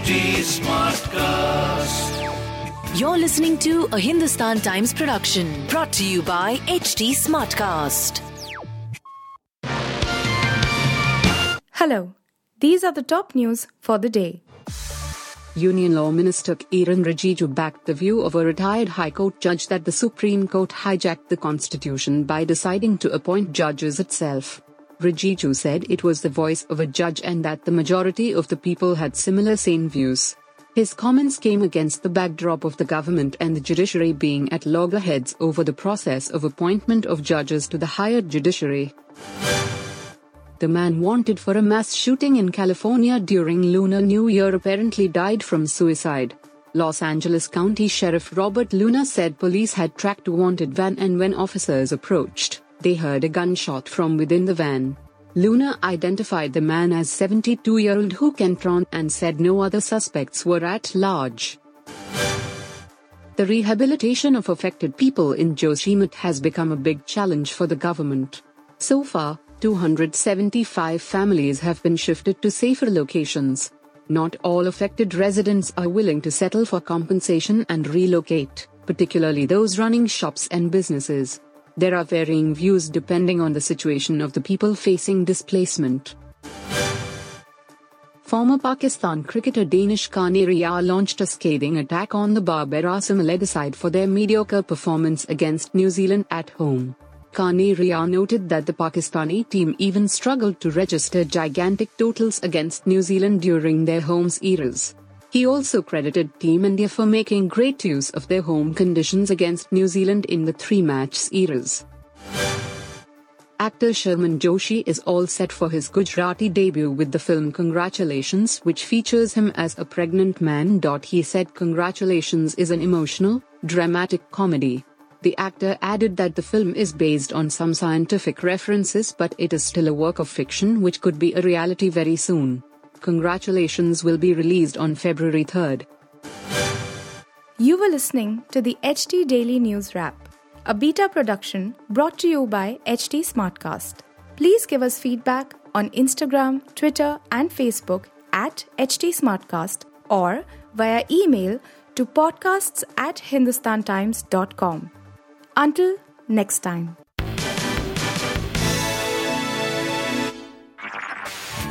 HT Smartcast. You're listening to a Hindustan Times production brought to you by HT Smartcast. Hello, these are the top news for the day. Union Law Minister Kiren Rijiju backed the view of a retired High Court judge that the Supreme Court hijacked the Constitution by deciding to appoint judges itself. Rijiju said it was the voice of a judge and that the majority of the people had similar sane views. His comments came against the backdrop of the government and the judiciary being at loggerheads over the process of appointment of judges to the higher judiciary. The man wanted for a mass shooting in California during Lunar New Year apparently died from suicide. Los Angeles County Sheriff Robert Luna said police had tracked a wanted van and when officers approached, they heard a gunshot from within the van. Luna identified the man as 72 year old Huu Can Tran and said no other suspects were at large. The rehabilitation of affected people in Joshimath has become a big challenge for the government. So far, 275 families have been shifted to safer locations. Not all affected residents are willing to settle for compensation and relocate, particularly those running shops and businesses. There are varying views depending on the situation of the people facing displacement. Former Pakistan cricketer Danish Kaneria launched a scathing attack on the leg side for their mediocre performance against New Zealand at home. Kaneria noted that the Pakistani team even struggled to register gigantic totals against New Zealand during their homes eras. He also credited Team India for making great use of their home conditions against New Zealand in the three match eras. Actor Sharman Joshi is all set for his Gujarati debut with the film Congratulations, which features him as a pregnant man. He said Congratulations is an emotional, dramatic comedy. The actor added that the film is based on some scientific references, but it is still a work of fiction which could be a reality very soon. Congratulations will be released on February 3rd. You were listening to the HT Daily News Wrap, a beta production brought to you by HT Smartcast. Please give us feedback on Instagram, Twitter, and Facebook at HT Smartcast or via email to podcasts at hindustantimes.com. Until next time.